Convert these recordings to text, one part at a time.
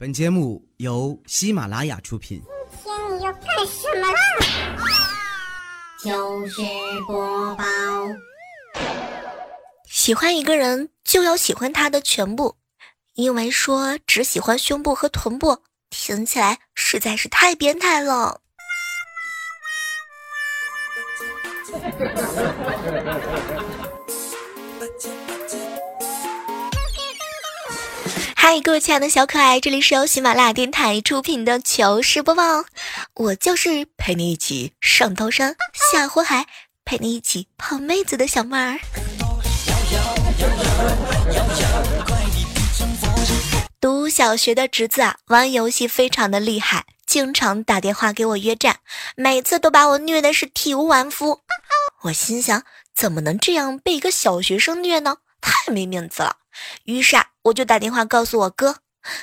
本节目由喜马拉雅出品。今天你要干什么啦？糗事播报。喜欢一个人就要喜欢他的全部，因为说只喜欢胸部和臀部，听起来实在是太变态了。嗨，各位亲爱的小可爱，这里是由喜马拉雅电台出品的糗事播报，我就是陪你一起上刀山下火海，陪你一起泡妹子的小妹儿。读小学的侄子啊，玩游戏非常的厉害，经常打电话给我约战，每次都把我虐的是体无完肤。我心想，怎么能这样被一个小学生虐呢？太没面子了。于是啊，我就打电话告诉我哥，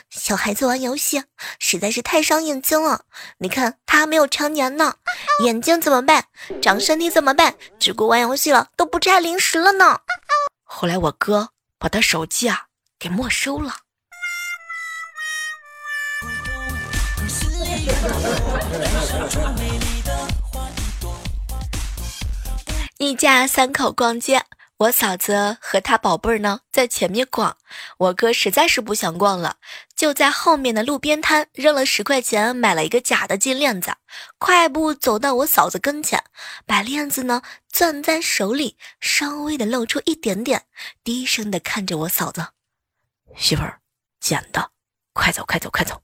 小孩子玩游戏实在是太伤眼睛了。你看他还没有成年呢，眼睛怎么办？长身体怎么办？只顾玩游戏了，都不摘零食了呢。后来我哥把他手机啊给没收了。一家三口逛街，我嫂子和她宝贝儿呢在前面逛，我哥实在是不想逛了，就在后面的路边摊扔了十块钱买了一个假的金链子，快步走到我嫂子跟前，把链子呢攥在手里，稍微的露出一点点，低声的看着我嫂子，媳妇儿，捡的，快走快走快走。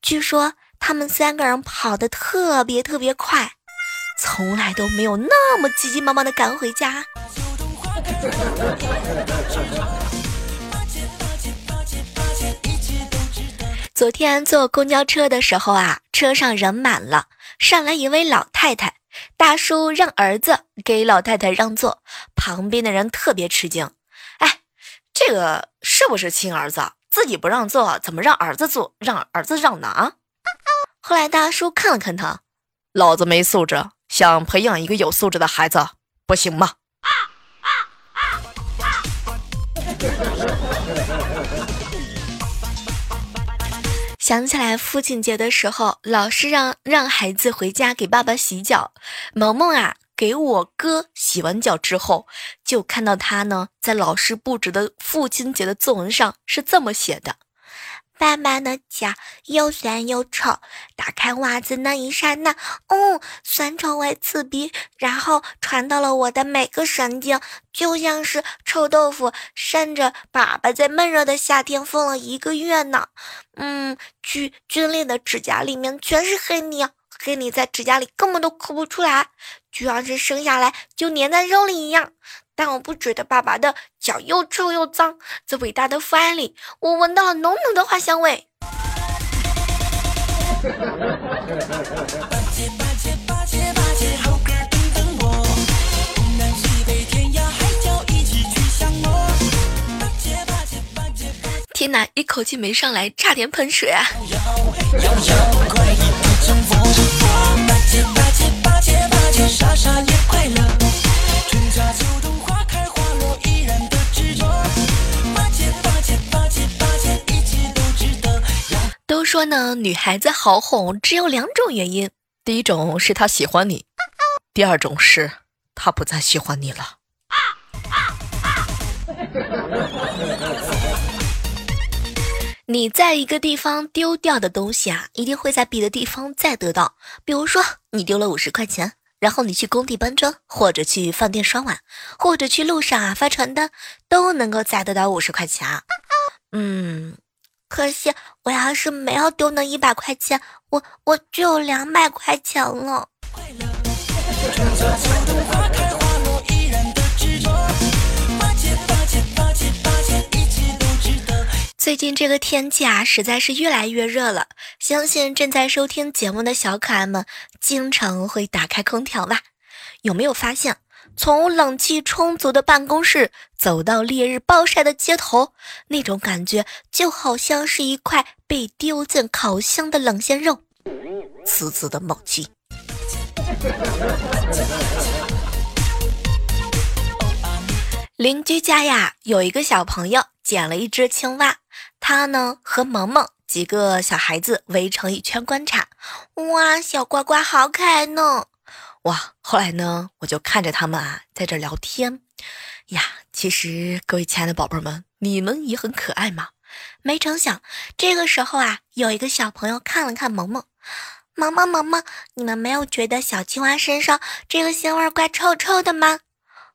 据说他们三个人跑得特别特别快。从来都没有那么急急忙忙的赶回家。昨天坐公交车的时候啊，车上人满了，上来一位老太太，大叔让儿子给老太太让座，旁边的人特别吃惊，哎，这个是不是亲儿子？自己不让座，怎么让儿子坐？让儿子让呢？啊后来大叔看了看他，老子没素质。想培养一个有素质的孩子，不行吗？想起来父亲节的时候，老师让让孩子回家给爸爸洗脚。萌萌啊，给我哥洗完脚之后，就看到他呢，在老师布置的父亲节的作文上是这么写的。爸爸的脚又酸又臭，打开袜子那一刹那，嗯，酸臭味刺鼻，然后传到了我的每个神经，就像是臭豆腐扇着粑粑在闷热的夏天封了一个月呢。嗯，剧皲裂的指甲里面全是黑泥，黑泥在指甲里根本都抠不出来，就像是生下来就粘在肉里一样。但我不觉得爸爸的脚又臭又脏，在伟大的父爱里，我闻到了浓浓的花香味。天哪，一口气没上来，差点喷水啊！说呢，女孩子好哄只有两种原因，第一种是她喜欢你，第二种是她不再喜欢你了。你在一个地方丢掉的东西啊，一定会在别的地方再得到。比如说，你丢了五十块钱，然后你去工地搬砖，或者去饭店刷碗，或者去路上啊发传单，都能够再得到五十块钱啊。嗯。可惜，我要是没有丢那一百块钱，我我就有两百块钱了。最近这个天气啊，实在是越来越热了。相信正在收听节目的小可爱们，经常会打开空调吧？有没有发现？从冷气充足的办公室走到烈日暴晒的街头，那种感觉就好像是一块被丢进烤箱的冷鲜肉，滋滋的冒气。邻居家呀，有一个小朋友捡了一只青蛙，他呢和萌萌几个小孩子围成一圈观察。哇，小呱呱好可爱呢！哇，后来呢，我就看着他们啊在这聊天。呀，其实各位亲爱的宝贝们，你们也很可爱嘛。没成想，这个时候啊，有一个小朋友看了看萌萌，萌萌萌萌，你们没有觉得小青蛙身上这个腥味怪臭臭的吗？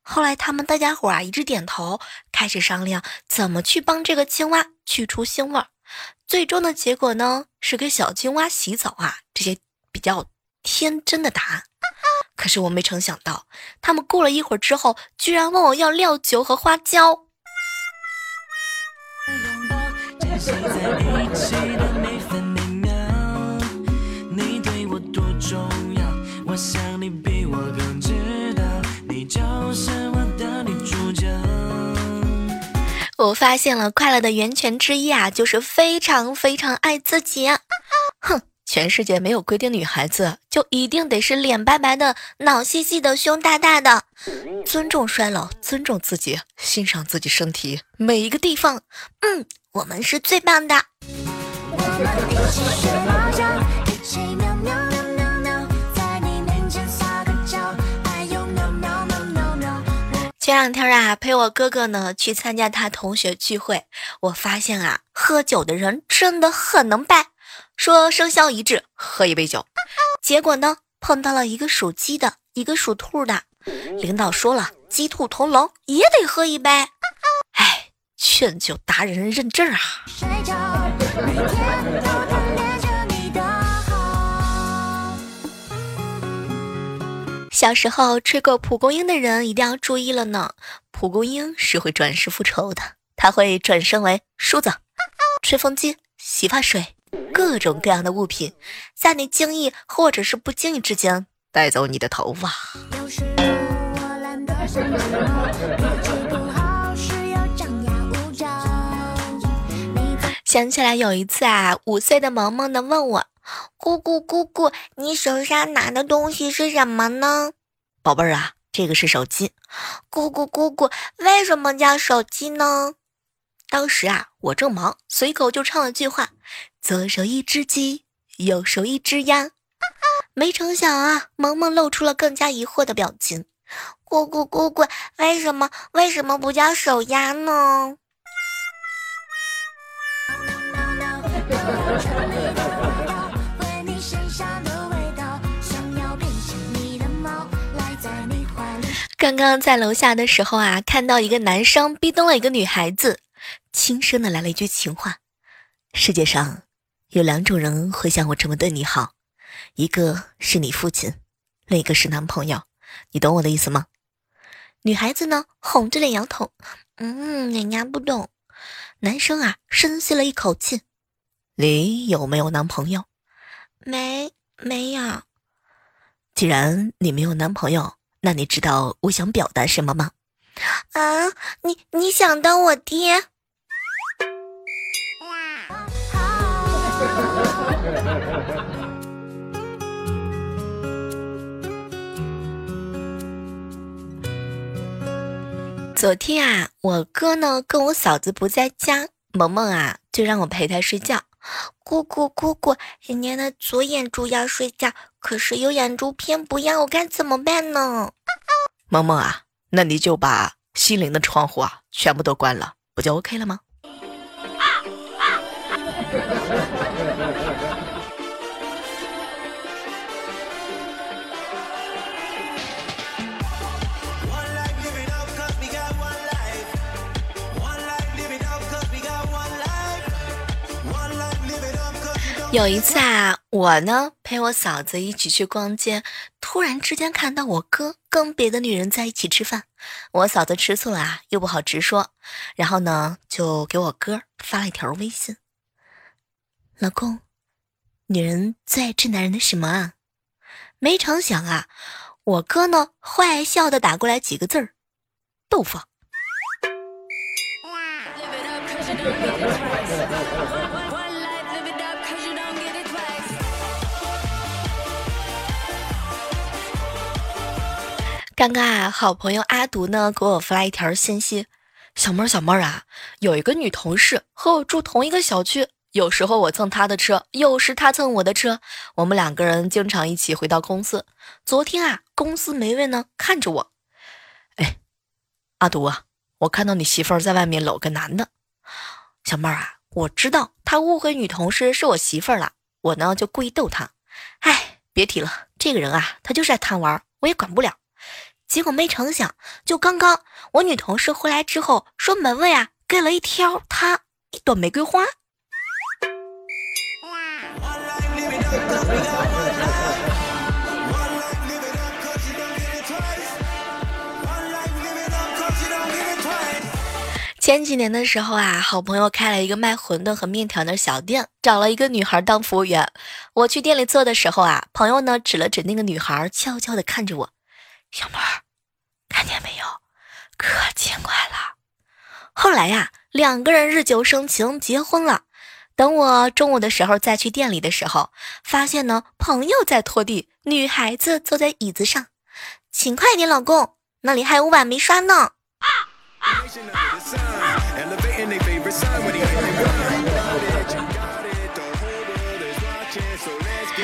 后来他们大家伙啊一致点头，开始商量怎么去帮这个青蛙去除腥味。最终的结果呢，是给小青蛙洗澡啊，这些比较天真的答案。可是我没成想到，他们过了一会儿之后，居然问我要料酒和花椒。我发现了快乐的源泉之一啊，就是非常非常爱自己啊。哼，全世界没有规定女孩子就一定得是脸白白的、脑细细的、胸大大的。尊重衰老，尊重自己，欣赏自己身体每一个地方。嗯，我们是最棒的。前两天啊，陪我哥哥呢去参加他同学聚会，我发现啊，喝酒的人真的很能掰。说生肖一致，喝一杯酒。结果呢，碰到了一个属鸡的，一个属兔的。领导说了，鸡兔同笼也得喝一杯。哎，劝酒达人认证啊！小时候吹过蒲公英的人一定要注意了呢，蒲公英是会转世复仇的，它会转身为梳子、吹风机、洗发水，各种各样的物品，在你经意或者是不经意之间带走你的头发。想起来有一次啊，五岁的萌萌的问我。姑姑，姑姑，你手上拿的东西是什么呢？宝贝儿啊，这个是手机。姑姑，姑姑，为什么叫手机呢？当时啊，我正忙，随口就唱了句话：左手一只鸡，右手一只鸭。没成想啊，萌萌露出了更加疑惑的表情。姑姑，姑姑，为什么为什么不叫手鸭呢？刚刚在楼下的时候啊，看到一个男生逼咚了一个女孩子，轻声的来了一句情话：“世界上有两种人会像我这么对你好，一个是你父亲，另一个是男朋友。你懂我的意思吗？”女孩子呢，红着脸摇头：“嗯，人家不懂。”男生啊，深吸了一口气：“你有没有男朋友？”“没，没有。”“既然你没有男朋友。”那你知道我想表达什么吗？啊，你你想当我爹？昨天啊，我哥呢跟我嫂子不在家，萌萌啊就让我陪他睡觉。姑姑姑姑，人家的左眼珠要睡觉，可是右眼珠偏不要，我该怎么办呢？萌萌啊，那你就把心灵的窗户啊全部都关了，不就 OK 了吗？有一次啊，我呢陪我嫂子一起去逛街，突然之间看到我哥跟别的女人在一起吃饭，我嫂子吃醋了啊，又不好直说，然后呢就给我哥发了一条微信：“老公，女人最爱吃男人的什么啊？”没成想啊，我哥呢坏笑的打过来几个字儿：“豆腐。”刚刚啊，好朋友阿独呢给我发来一条信息，小妹儿，小妹儿啊，有一个女同事和我住同一个小区，有时候我蹭他的车，有时他蹭我的车，我们两个人经常一起回到公司。昨天啊，公司没人呢，看着我，哎，阿独啊，我看到你媳妇儿在外面搂个男的。小妹儿啊，我知道他误会女同事是我媳妇儿了，我呢就故意逗他。哎，别提了，这个人啊，他就是爱贪玩，我也管不了。结果没成想，就刚刚我女同事回来之后，说门卫啊给了一条她一朵玫瑰花。前几年的时候啊，好朋友开了一个卖馄饨和面条的小店，找了一个女孩当服务员。我去店里做的时候啊，朋友呢指了指那个女孩，悄悄的看着我：“小妹儿，看见没有？可见怪了。”后来呀，两个人日久生情，结婚了。等我中午的时候再去店里的时候，发现呢，朋友在拖地，女孩子坐在椅子上。勤快点，老公，那里还有碗没刷呢。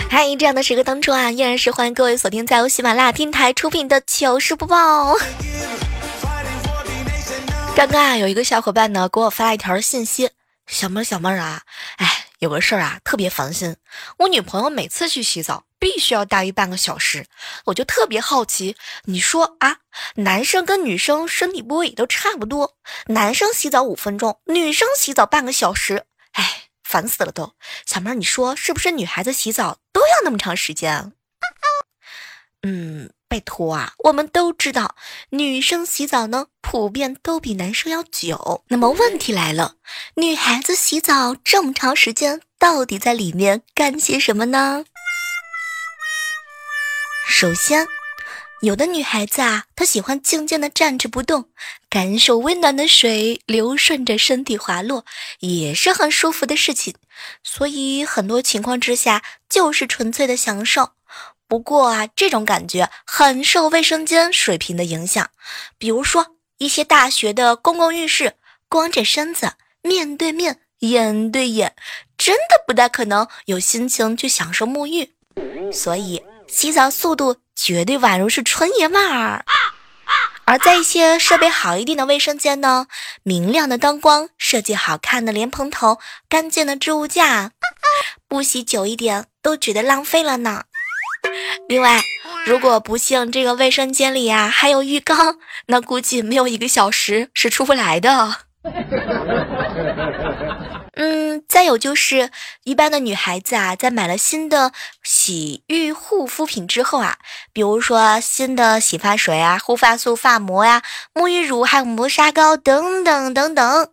嗨，这样的时刻当中啊，依然是欢迎各位锁定在由喜马拉雅电台出品的糗事播报。刚刚啊，有一个小伙伴呢给我发了一条信息：“小妹儿，小妹儿啊，哎，有个事儿啊，特别烦心。我女朋友每次去洗澡必须要大于半个小时，我就特别好奇，你说啊，男生跟女生身体部位都差不多，男生洗澡五分钟，女生洗澡半个小时，哎。”烦死了都，小妹儿，你说是不是女孩子洗澡都要那么长时间？嗯，拜托啊，我们都知道女生洗澡呢，普遍都比男生要久。那么问题来了，女孩子洗澡这么长时间，到底在里面干些什么呢？首先。有的女孩子啊，她喜欢静静的站着不动，感受温暖的水流顺着身体滑落，也是很舒服的事情。所以很多情况之下就是纯粹的享受。不过啊，这种感觉很受卫生间水平的影响。比如说一些大学的公共浴室，光着身子面对面、眼对眼，真的不大可能有心情去享受沐浴。所以洗澡速度。绝对宛如是纯爷们儿，而在一些设备好一点的卫生间呢，明亮的灯光，设计好看的莲蓬头，干净的置物架，不洗久一点都觉得浪费了呢。另外，如果不幸这个卫生间里呀还有浴缸，那估计没有一个小时是出不来的。嗯，再有就是一般的女孩子啊，在买了新的洗浴护肤品之后啊，比如说新的洗发水啊、护发素、发膜呀、沐浴乳还有磨砂膏等等等等，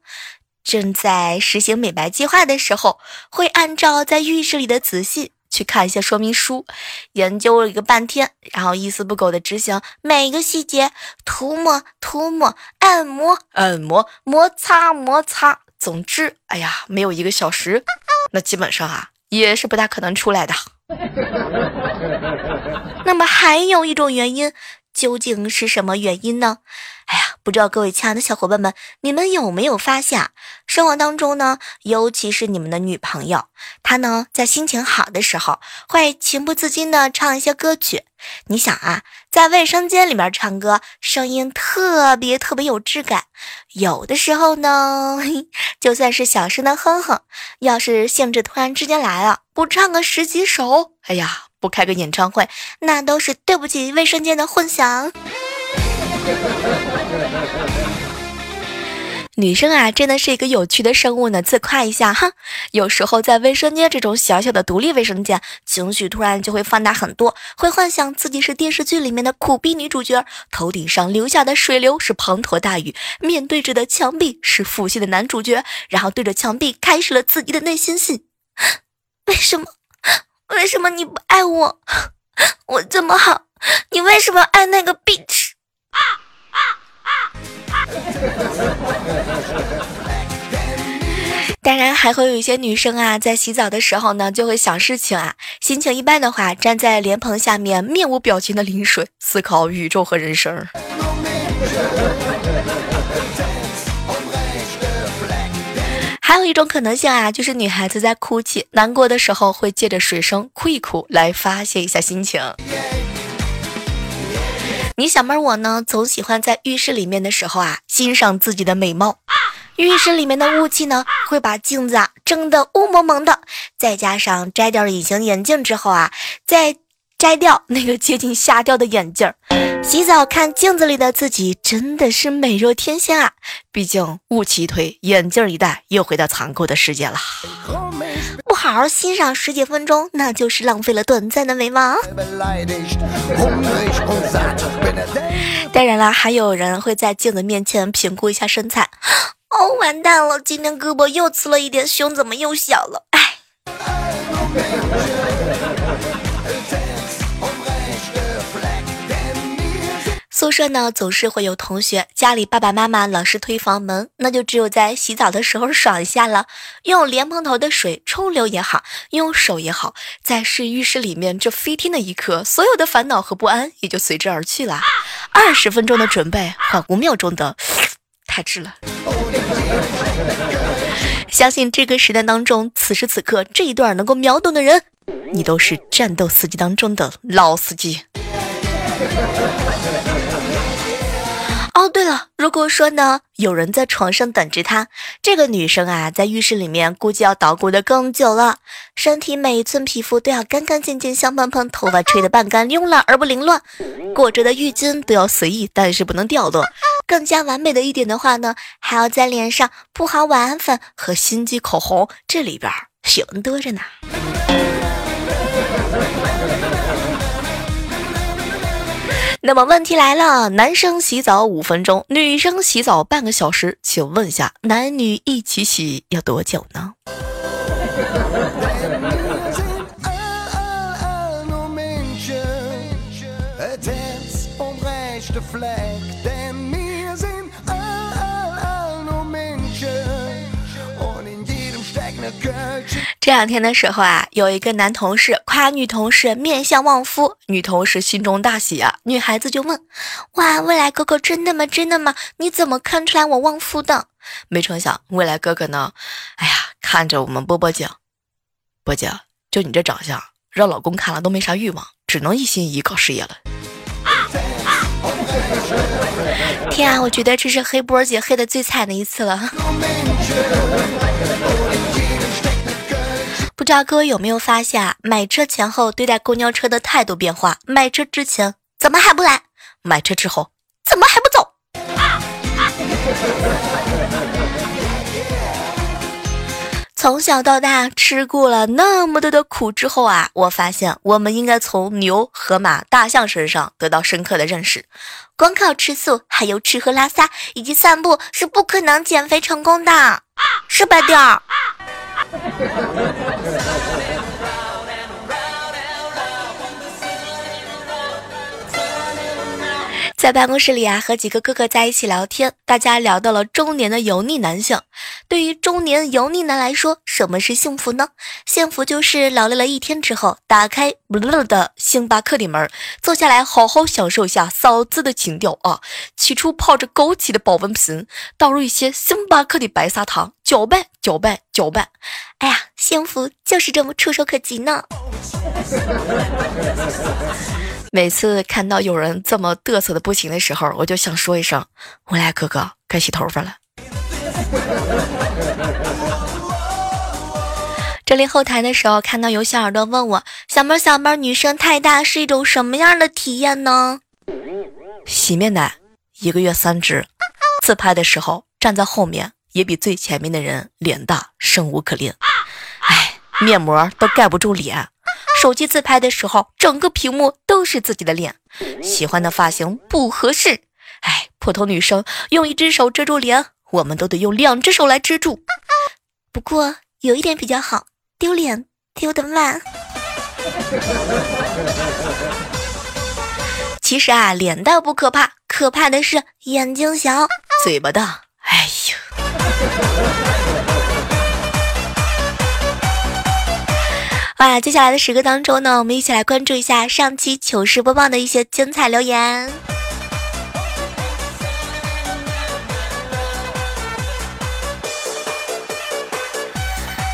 正在实行美白计划的时候，会按照在浴室里的仔细去看一下说明书，研究了一个半天，然后一丝不苟的执行每个细节，涂抹、涂抹、按摩、按摩、摩擦、摩擦。总之，哎呀，没有一个小时，那基本上啊也是不大可能出来的。那么还有一种原因，究竟是什么原因呢？哎呀，不知道各位亲爱的小伙伴们，你们有没有发现，生活当中呢，尤其是你们的女朋友，她呢在心情好的时候，会情不自禁的唱一些歌曲。你想啊，在卫生间里面唱歌，声音特别特别有质感。有的时候呢，就算是小声的哼哼，要是兴致突然之间来了，不唱个十几首，哎呀，不开个演唱会，那都是对不起卫生间的混响。女生啊，真的是一个有趣的生物呢，自夸一下哈。有时候在卫生间这种小小的独立卫生间，情绪突然就会放大很多，会幻想自己是电视剧里面的苦逼女主角，头顶上流下的水流是滂沱大雨，面对着的墙壁是负心的男主角，然后对着墙壁开始了自己的内心戏。为什么？为什么你不爱我？我这么好，你为什么爱那个 bitch？当然，还会有一些女生啊，在洗澡的时候呢，就会想事情啊。心情一般的话，站在莲蓬下面，面无表情的淋水，思考宇宙和人生。还有一种可能性啊，就是女孩子在哭泣、难过的时候，会借着水声哭一哭，来发泄一下心情。你小妹我呢，总喜欢在浴室里面的时候啊，欣赏自己的美貌。浴室里面的雾气呢，会把镜子啊蒸得雾蒙蒙的，再加上摘掉了隐形眼镜之后啊，在摘掉那个接近瞎掉的眼镜儿，洗澡看镜子里的自己，真的是美若天仙啊！毕竟雾气一推，眼镜一戴，又回到残酷的世界了。不好好欣赏十几分钟，那就是浪费了短暂的美貌。当然了，还有人会在镜子面前评估一下身材。哦，完蛋了，今天胳膊又粗了一点，胸怎么又小了？哎。宿舍呢，总是会有同学家里爸爸妈妈老是推房门，那就只有在洗澡的时候爽一下了。用莲蓬头的水冲流也好，用手也好，在试浴室里面这飞天的一刻，所有的烦恼和不安也就随之而去了。二十分钟的准备换五秒钟的，太值了。相信这个时代当中，此时此刻这一段能够秒懂的人，你都是战斗司机当中的老司机。哦，对了，如果说呢，有人在床上等着他，这个女生啊，在浴室里面估计要捣鼓的更久了，身体每一寸皮肤都要干干净净、香喷喷，头发吹得半干，慵懒而不凌乱，裹着的浴巾都要随意，但是不能掉落。更加完美的一点的话呢，还要在脸上铺好晚安粉和心机口红，这里边学问多着呢。那么问题来了，男生洗澡五分钟，女生洗澡半个小时，请问一下，男女一起洗要多久呢？这两天的时候啊，有一个男同事夸女同事面相旺夫，女同事心中大喜啊。女孩子就问：“哇，未来哥哥真的吗？真的吗？你怎么看出来我旺夫的？”没成想，未来哥哥呢，哎呀，看着我们波波姐，波姐，就你这长相，让老公看了都没啥欲望，只能一心一意搞事业了。天啊，我觉得这是黑波姐黑的最惨的一次了。不知道各位有没有发现啊，买车前后对待公交车的态度变化？买车之前怎么还不来？买车之后怎么还不走？从小到大吃过了那么多的苦之后啊，我发现我们应该从牛、河马、大象身上得到深刻的认识。光靠吃素，还有吃喝拉撒以及散步是不可能减肥成功的，是吧，调儿？在办公室里啊，和几个哥哥在一起聊天，大家聊到了中年的油腻男性。对于中年油腻男来说，什么是幸福呢？幸福就是劳累了一天之后，打开不乐的星巴克的门，坐下来好好享受一下嫂子的情调啊！取出泡着枸杞的保温瓶，倒入一些星巴克的白砂糖，搅拌搅拌搅拌。哎呀，幸福就是这么触手可及呢！每次看到有人这么嘚瑟的不行的时候，我就想说一声：“我来哥哥，该洗头发了。”这里后台的时候，看到有小耳朵问我：“小妹小妹，女生太大是一种什么样的体验呢？”洗面奶一个月三支，自拍的时候站在后面也比最前面的人脸大，生无可恋。哎，面膜都盖不住脸。手机自拍的时候，整个屏幕都是自己的脸，喜欢的发型不合适。哎，普通女生用一只手遮住脸，我们都得用两只手来遮住。不过有一点比较好，丢脸丢得慢。其实啊，脸大不可怕，可怕的是眼睛小，嘴巴大。哎呦。哇，接下来的时刻当中呢，我们一起来关注一下上期糗事播报的一些精彩留言。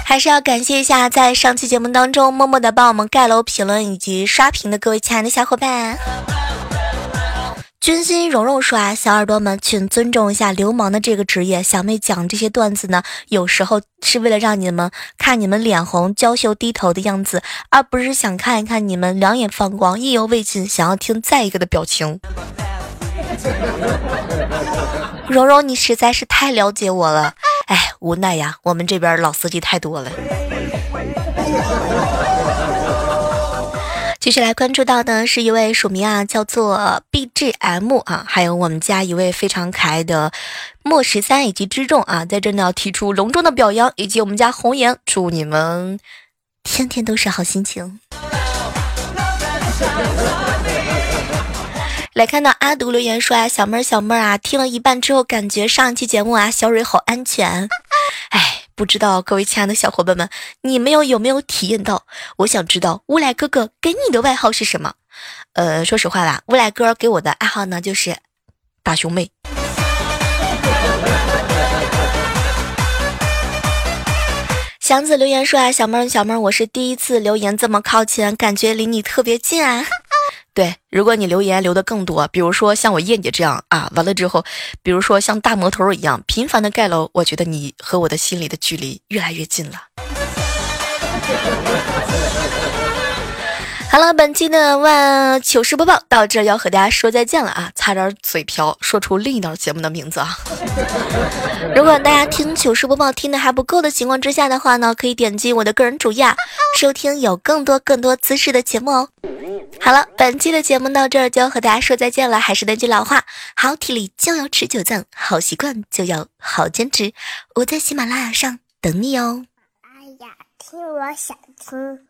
还是要感谢一下在上期节目当中默默的帮我们盖楼、评论以及刷屏的各位亲爱的小伙伴。君心蓉蓉说啊，小耳朵们，请尊重一下流氓的这个职业。小妹讲这些段子呢，有时候是为了让你们看你们脸红、娇羞、低头的样子，而不是想看一看你们两眼放光、意犹未尽，想要听再一个的表情。蓉蓉，你实在是太了解我了。哎，无奈呀，我们这边老司机太多了。接下来关注到的是一位署名啊，叫做 BGM 啊，还有我们家一位非常可爱的莫十三以及之众啊，在这呢要提出隆重的表扬，以及我们家红颜，祝你们天天都是好心情。来看到阿独留言说啊，小妹儿小妹儿啊，听了一半之后，感觉上一期节目啊，小蕊好安全，哎。不知道各位亲爱的小伙伴们，你们有有没有体验到？我想知道乌来哥哥给你的外号是什么？呃，说实话啦，乌来哥给我的爱好呢就是大胸妹。祥子留言说啊，小妹儿小妹儿，我是第一次留言这么靠前，感觉离你特别近啊。对，如果你留言留的更多，比如说像我燕姐这样啊，完了之后，比如说像大魔头一样频繁的盖楼，我觉得你和我的心里的距离越来越近了。好了，本期的万糗事播报到这要和大家说再见了啊！擦点嘴瓢说出另一档节目的名字啊！如果大家听糗事播报听的还不够的情况之下的话呢，可以点击我的个人主页收听有更多更多姿势的节目哦。好了，本期的节目到这儿就要和大家说再见了。还是那句老话，好体力就要持久战，好习惯就要好坚持。我在喜马拉雅上等你哦。哎呀，听我想听。